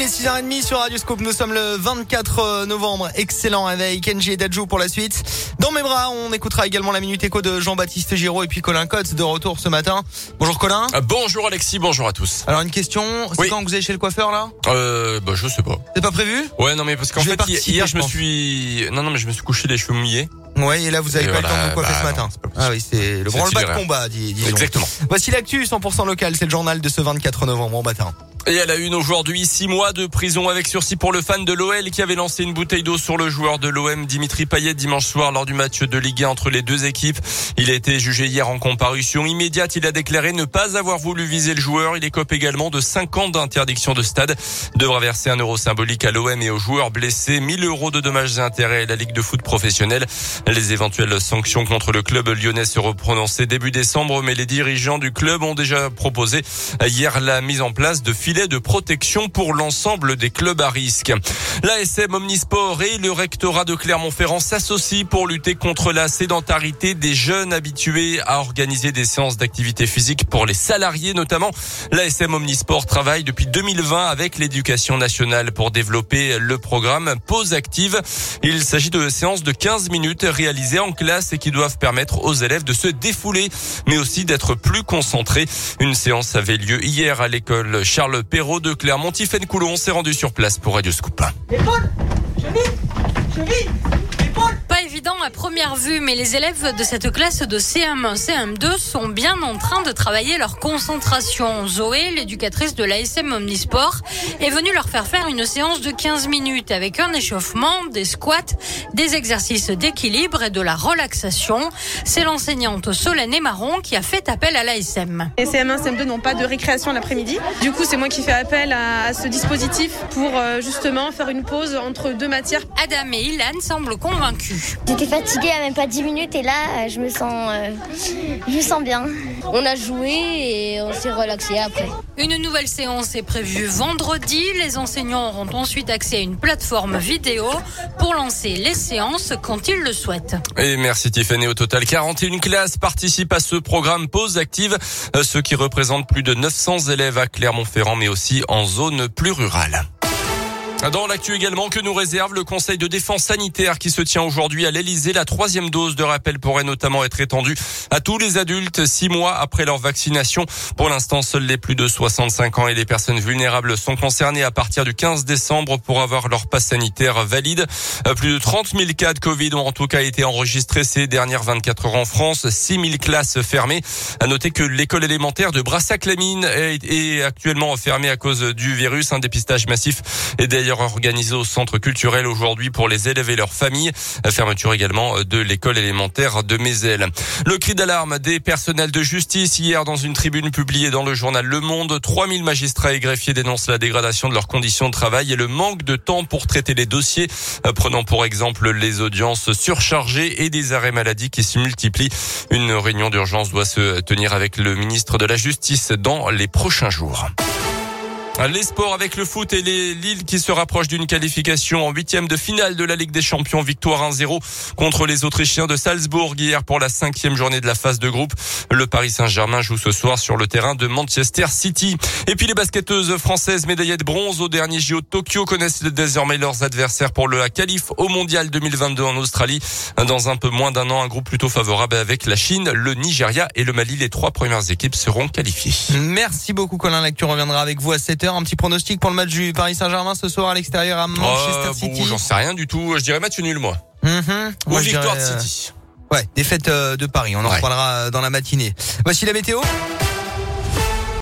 il est 6h30 sur Radio Scoop. Nous sommes le 24 novembre. Excellent avec Kenji et Dajou pour la suite. Dans mes bras, on écoutera également la minute écho de Jean-Baptiste Giraud et puis Colin Cotte de retour ce matin. Bonjour Colin. Ah, bonjour Alexis, bonjour à tous. Alors une question, c'est quand que vous allez chez le coiffeur là? Euh, bah je sais pas. C'est pas prévu? Ouais, non mais parce qu'en fait hier je je me suis non non mais je me suis couché les cheveux mouillés. Ouais, et là vous avez Et pas le temps de vous coiffer bah ce matin. non, pas possible. Ah oui, c'est le branle-bas de combat, dis, dis donc. Exactement. Voici l'actu 100% local, c'est le journal de ce 24 novembre au matin. Et à la une aujourd'hui, six mois de prison avec sursis pour le fan de l'OL qui avait lancé une bouteille d'eau sur le joueur de l'OM Dimitri Payet dimanche soir lors du match de Ligue 1 entre les deux équipes. Il a été jugé hier en comparution immédiate. Il a déclaré ne pas avoir voulu viser le joueur. Il écope également de 5 ans d'interdiction de stade. Devra verser un euro symbolique à l'OM et aux joueurs blessés. 1000 euros de dommages et intérêts à la Ligue de foot professionnelle. Les éventuelles sanctions contre le club lyonnais seront prononcées début décembre, mais les dirigeants du club ont déjà proposé hier la mise en place de filets de protection pour l'ensemble des clubs à risque. L'ASM Omnisport et le rectorat de Clermont-Ferrand s'associent pour lutter contre la sédentarité des jeunes habitués à organiser des séances d'activité physique pour les salariés notamment. L'ASM Omnisport travaille depuis 2020 avec l'éducation nationale pour développer le programme Pause Active. Il s'agit de séances de 15 minutes réalisées en classe et qui doivent permettre aux élèves de se défouler mais aussi d'être plus concentrés. Une séance avait lieu hier à l'école Charles Perrault de Clermont. Tiffaine Coulon s'est rendu sur place pour Radio Scoop. Pas évident à première vue, mais les élèves de cette classe de CM1, CM2 sont bien en train de travailler leur concentration. Zoé, l'éducatrice de l'ASM Omnisport, est venue leur faire faire une séance de 15 minutes avec un échauffement, des squats, des exercices d'équilibre et de la relaxation. C'est l'enseignante Solène Marron qui a fait appel à l'ASM. Les CM1, CM2 n'ont pas de récréation l'après-midi. Du coup, c'est moi qui fais appel à, à ce dispositif pour euh, justement faire une pause entre deux matières. Adam et Ilan semblent convaincus. J'étais fatiguée à même pas 10 minutes et là euh, je me sens euh, je me sens bien. On a joué et on s'est relaxé après. Une nouvelle séance est prévue vendredi. Les enseignants auront ensuite accès à une plateforme vidéo pour lancer les séances quand ils le souhaitent. Et merci Tiffany. Au total, 41 classes participent à ce programme Pause Active, euh, ce qui représente plus de 900 élèves à Clermont-Ferrand, mais aussi en zone plus rurale. Dans l'actu également que nous réserve le Conseil de défense sanitaire qui se tient aujourd'hui à l'Elysée. La troisième dose de rappel pourrait notamment être étendue à tous les adultes six mois après leur vaccination. Pour l'instant, seuls les plus de 65 ans et les personnes vulnérables sont concernés à partir du 15 décembre pour avoir leur passe sanitaire valide. Euh, Plus de 30 000 cas de Covid ont en tout cas été enregistrés ces dernières 24 heures en France. 6 000 classes fermées. À noter que l'école élémentaire de Brassac-les-Mines est, actuellement fermée à cause du virus. Un dépistage massif est d'ailleurs organisé au centre culturel aujourd'hui pour les élèves et leurs familles. Fermeture également de l'école élémentaire de Mézel. Le cri d'alarme des personnels de justice hier dans une tribune publiée dans le journal Le Monde. 3000 magistrats et greffiers dénoncent la dégradation de leurs conditions de travail et le manque de temps pour traiter les dossiers. Euh, Prenons pour exemple les audiences surchargées et des arrêts maladie qui se multiplient. Une réunion d'urgence doit se tenir avec le ministre de la Justice dans les prochains jours. Les sports avec le foot et les Lille qui se rapprochent d'une qualification en huitième de finale de la Ligue des Champions. Victoire 1-0 contre les Autrichiens de Salzbourg hier pour la cinquième journée de la phase de groupe. Le Paris Saint-Germain joue ce soir sur le terrain de Manchester City. Et puis les basketteuses françaises médaillées de bronze au dernier JO Tokyo connaissent désormais leurs adversaires pour le qualif au Mondial 2022 en Australie. Dans un peu moins d'un an, un groupe plutôt favorable avec la Chine, le Nigeria et le Mali. Les trois premières équipes seront qualifiées. Merci beaucoup Colin, l'actu reviendra avec vous à 7h. Un petit pronostic pour le match du Paris Saint-Germain ce soir à l'extérieur à Manchester Euh, City. bon, J'en sais rien du tout. Je dirais match nul, moi. Mhm. Ou Moi, victoire dirais, de euh, City. Ouais, défaite euh, de Paris. On en Ouais. reparlera euh, dans la matinée. Voici la météo.